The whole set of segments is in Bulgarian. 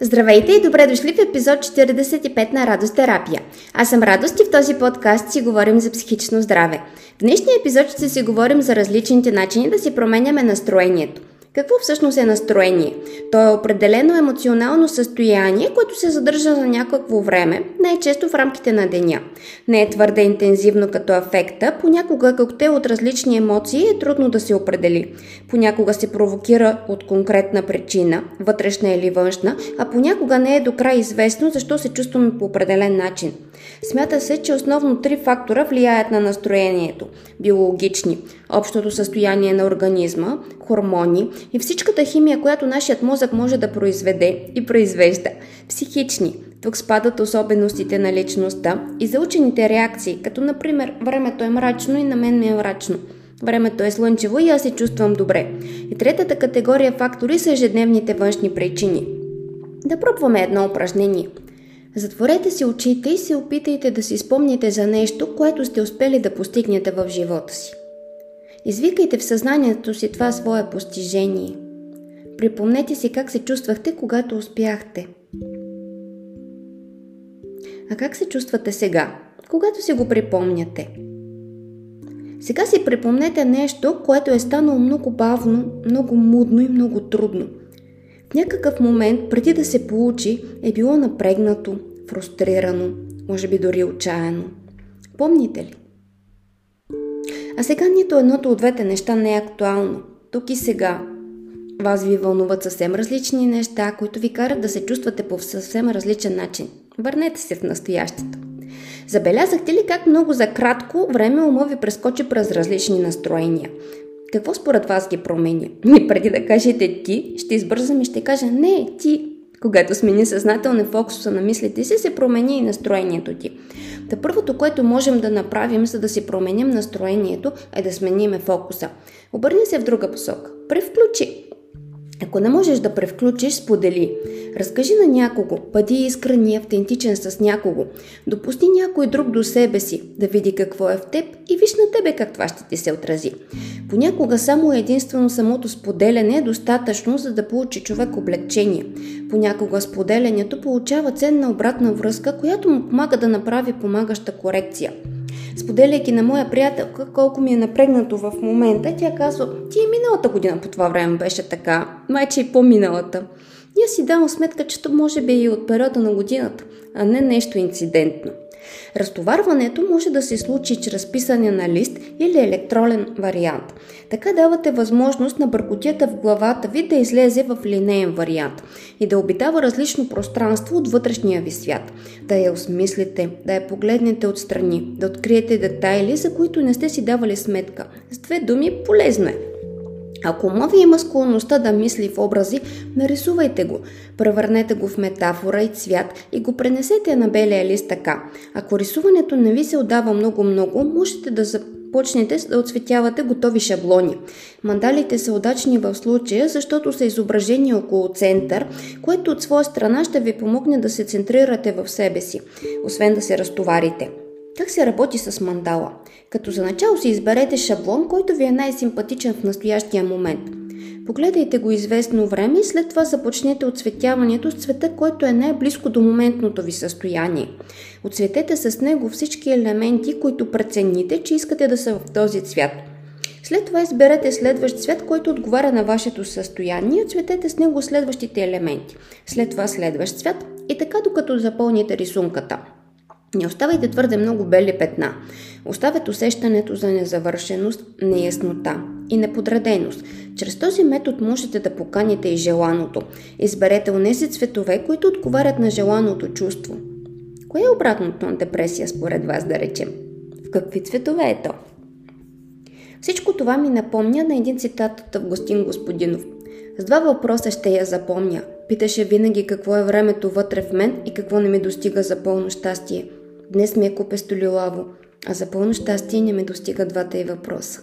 Здравейте и добре дошли в епизод 45 на Радост терапия. Аз съм Радост и в този подкаст си говорим за психично здраве. В днешния епизод ще си говорим за различните начини да си променяме настроението – какво всъщност е настроение? То е определено емоционално състояние, което се задържа за някакво време, най-често в рамките на деня. Не е твърде интензивно като афекта, понякога коктейл от различни емоции е трудно да се определи. Понякога се провокира от конкретна причина, вътрешна или външна, а понякога не е до край известно защо се чувстваме по определен начин. Смята се, че основно три фактора влияят на настроението – биологични, общото състояние на организма, хормони и всичката химия, която нашият мозък може да произведе и произвежда. Психични. Тук спадат особеностите на личността и заучените реакции, като например времето е мрачно и на мен ми е мрачно. Времето е слънчево и аз се чувствам добре. И третата категория фактори са ежедневните външни причини. Да пробваме едно упражнение. Затворете си очите и се опитайте да си спомните за нещо, което сте успели да постигнете в живота си. Извикайте в съзнанието си това свое постижение. Припомнете си как се чувствахте, когато успяхте. А как се чувствате сега, когато си го припомняте? Сега си припомнете нещо, което е станало много бавно, много мудно и много трудно. Някакъв момент, преди да се получи, е било напрегнато, фрустрирано, може би дори отчаяно. Помните ли? А сега нито едното от двете неща не е актуално. Тук и сега. Вас ви вълнуват съвсем различни неща, които ви карат да се чувствате по съвсем различен начин. Върнете се в настоящето. Забелязахте ли как много за кратко време ума ви прескочи през различни настроения? Какво според вас ги променя? И преди да кажете ти, ще избързам и ще кажа не, ти. Когато смени съзнателно фокуса на мислите си, се промени и настроението ти. Та първото, което можем да направим, за да си променим настроението, е да смениме фокуса. Обърни се в друга посока. Превключи. Ако не можеш да превключиш, сподели. Разкажи на някого, бъди искрен и автентичен с някого. Допусти някой друг до себе си, да види какво е в теб и виж на тебе как това ще ти се отрази. Понякога само единствено самото споделяне е достатъчно, за да получи човек облегчение. Понякога споделянето получава ценна обратна връзка, която му помага да направи помагаща корекция. Споделяйки на моя приятелка колко ми е напрегнато в момента, тя казва, ти и миналата година по това време беше така, майче и по-миналата. И аз си давам сметка, че то може би и от периода на годината, а не нещо инцидентно. Разтоварването може да се случи чрез писане на лист или електролен вариант. Така давате възможност на бъркотията в главата ви да излезе в линейен вариант и да обитава различно пространство от вътрешния ви свят. Да я осмислите, да я погледнете отстрани, да откриете детайли, за които не сте си давали сметка. С две думи, полезно е. Ако ума ви има склонността да мисли в образи, нарисувайте го. Превърнете го в метафора и цвят и го пренесете на белия лист така. Ако рисуването не ви се отдава много-много, можете да започнете да отсветявате готови шаблони. Мандалите са удачни в случая, защото са изображени около център, което от своя страна ще ви помогне да се центрирате в себе си, освен да се разтоварите. Как се работи с мандала? Като за начало си изберете шаблон, който ви е най-симпатичен в настоящия момент. Погледайте го известно време и след това започнете отцветяването с цвета, който е най-близко до моментното ви състояние. Отцветете с него всички елементи, които прецените, че искате да са в този цвят. След това изберете следващ цвят, който отговаря на вашето състояние и отцветете с него следващите елементи. След това следващ цвят и така докато запълните рисунката. Не оставайте твърде много бели петна. Оставят усещането за незавършеност, неяснота и неподреденост. Чрез този метод можете да поканите и желаното. Изберете онези цветове, които отговарят на желаното чувство. Кое е обратното на депресия според вас, да речем? В какви цветове е то? Всичко това ми напомня на един цитат от Августин Господинов. С два въпроса ще я запомня. Питаше винаги какво е времето вътре в мен и какво не ми достига за пълно щастие – Днес ми е купе столилаво, а за пълно щастие не ме достига двата и въпроса.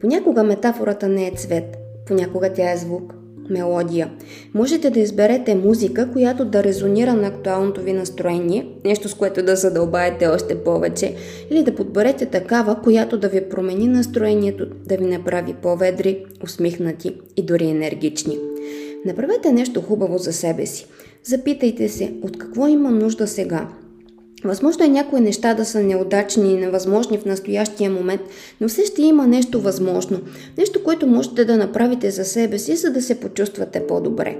Понякога метафората не е цвет, понякога тя е звук, мелодия. Можете да изберете музика, която да резонира на актуалното ви настроение, нещо с което да задълбаете още повече, или да подберете такава, която да ви промени настроението, да ви направи по-ведри, усмихнати и дори енергични. Направете нещо хубаво за себе си. Запитайте се, от какво има нужда сега. Възможно е някои неща да са неудачни и невъзможни в настоящия момент, но все ще има нещо възможно. Нещо, което можете да направите за себе си, за да се почувствате по-добре.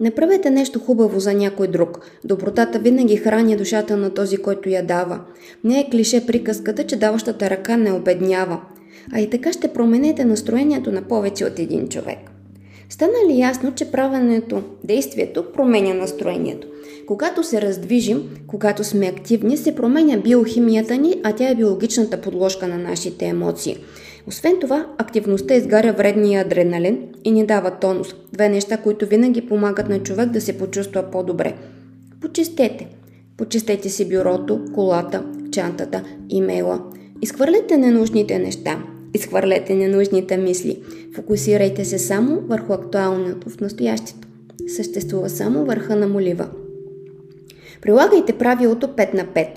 Направете нещо хубаво за някой друг. Добротата винаги храни душата на този, който я дава. Не е клише приказката, че даващата ръка не обеднява. А и така ще променете настроението на повече от един човек. Стана ли ясно, че правенето, действието променя настроението? Когато се раздвижим, когато сме активни, се променя биохимията ни, а тя е биологичната подложка на нашите емоции. Освен това, активността изгаря вредния адреналин и ни дава тонус. Две неща, които винаги помагат на човек да се почувства по-добре. Почистете. Почистете си бюрото, колата, чантата, имейла. Изхвърлете ненужните неща. Изхвърлете ненужните мисли. Фокусирайте се само върху актуалното в настоящето. Съществува само върха на молива. Прилагайте правилото 5 на 5.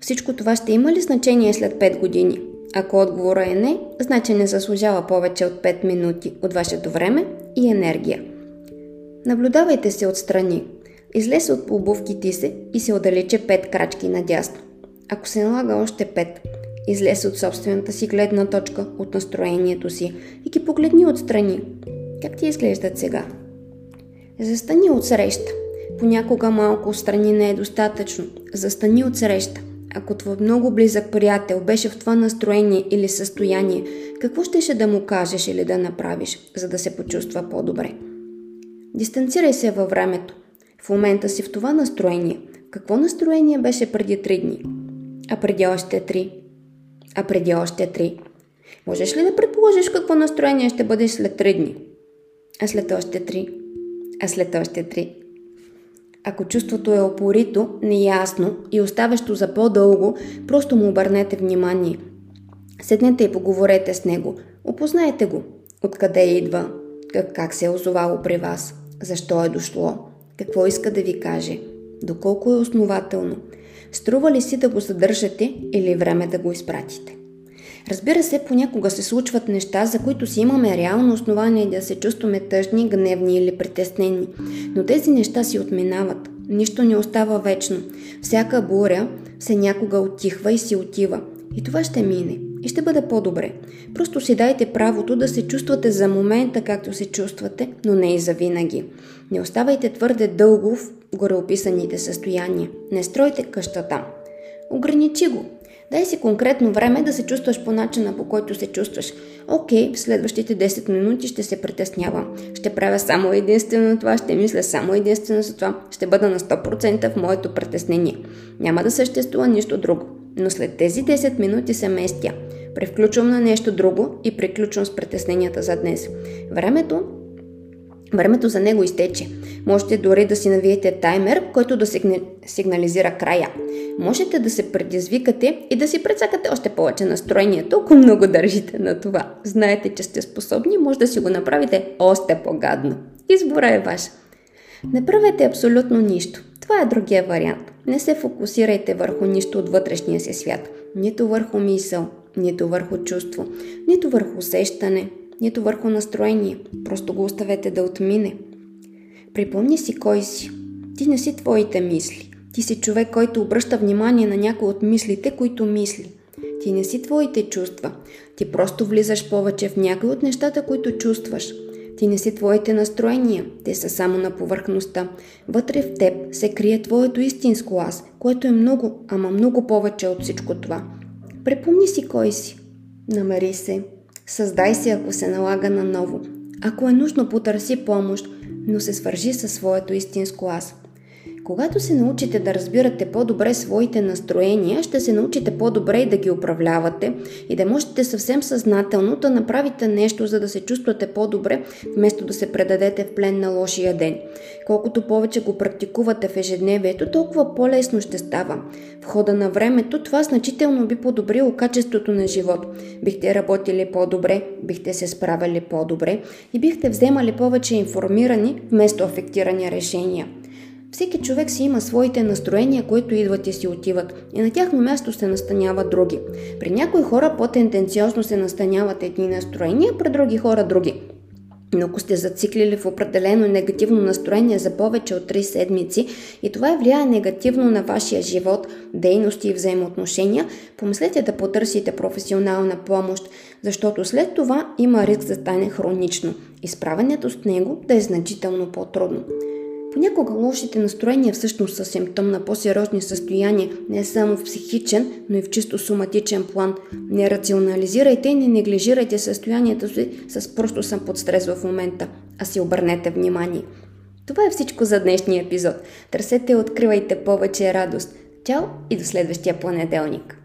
Всичко това ще има ли значение след 5 години? Ако отговора е не, значи не заслужава повече от 5 минути от вашето време и енергия. Наблюдавайте се отстрани. Излез от обувките се и се отдалече 5 крачки надясно. Ако се налага още 5, излез от собствената си гледна точка, от настроението си и ги погледни отстрани. Как ти изглеждат сега? Застани от среща. Понякога малко отстрани не е достатъчно. Застани от среща. Ако твой много близък приятел беше в това настроение или състояние, какво щеше да му кажеш или да направиш, за да се почувства по-добре? Дистанцирай се във времето. В момента си в това настроение. Какво настроение беше преди три дни? А преди още три? А преди още три? Можеш ли да предположиш какво настроение ще бъдеш след три дни? А след още три? А след още три? Ако чувството е опорито, неясно и оставащо за по-дълго, просто му обърнете внимание. Седнете и поговорете с него. Опознайте го. Откъде идва? Как, как се е озовало при вас? Защо е дошло? Какво иска да ви каже? Доколко е основателно? Струва ли си да го задържате или е време да го изпратите? Разбира се, понякога се случват неща, за които си имаме реално основание да се чувстваме тъжни, гневни или притеснени. Но тези неща си отминават. Нищо не остава вечно. Всяка буря се някога отихва и си отива. И това ще мине. И ще бъде по-добре. Просто си дайте правото да се чувствате за момента както се чувствате, но не и за винаги. Не оставайте твърде дълго в гореописаните състояния. Не стройте къщата. Ограничи го. Дай си конкретно време да се чувстваш по начина, по който се чувстваш. Окей, в следващите 10 минути ще се притеснявам. Ще правя само единствено това, ще мисля само единствено за това. Ще бъда на 100% в моето притеснение. Няма да съществува нищо друго. Но след тези 10 минути се местя. Превключвам на нещо друго и приключвам с притесненията за днес. Времето Времето за него изтече. Можете дори да си навиете таймер, който да сигнализира края. Можете да се предизвикате и да си прецакате още повече настроението, ако много държите на това. Знаете, че сте способни, може да си го направите още по-гадно. Избора е ваш. Не правете абсолютно нищо. Това е другия вариант. Не се фокусирайте върху нищо от вътрешния си свят. Нито върху мисъл, нито върху чувство, нито върху усещане, нито върху настроение. Просто го оставете да отмине. Припомни си кой си. Ти не си твоите мисли. Ти си човек, който обръща внимание на някои от мислите, които мисли. Ти не си твоите чувства. Ти просто влизаш повече в някои от нещата, които чувстваш. Ти не си твоите настроения, те са само на повърхността. Вътре в теб се крие твоето истинско аз, което е много, ама много повече от всичко това. Препомни си кой си. Намери се. Създай се, ако се налага наново. Ако е нужно, потърси помощ, но се свържи със своето истинско аз. Когато се научите да разбирате по-добре своите настроения, ще се научите по-добре и да ги управлявате и да можете съвсем съзнателно да направите нещо, за да се чувствате по-добре, вместо да се предадете в плен на лошия ден. Колкото повече го практикувате в ежедневието, толкова по-лесно ще става. В хода на времето това значително би подобрило качеството на живот. Бихте работили по-добре, бихте се справили по-добре и бихте вземали повече информирани вместо афектирани решения. Всеки човек си има своите настроения, които идват и си отиват, и на тяхно място се настаняват други. При някои хора по-тенденциозно се настаняват едни настроения, при други хора други. Но ако сте зациклили в определено негативно настроение за повече от 3 седмици и това влияе негативно на вашия живот, дейности и взаимоотношения, помислете да потърсите професионална помощ, защото след това има риск да стане хронично и справянето с него да е значително по-трудно. Понякога лошите настроения всъщност са симптом на по-сериозни състояния, не само в психичен, но и в чисто соматичен план. Не рационализирайте и не неглижирайте състоянието си с просто съм под стрес в момента, а си обърнете внимание. Това е всичко за днешния епизод. Търсете и откривайте повече радост. Чао и до следващия понеделник!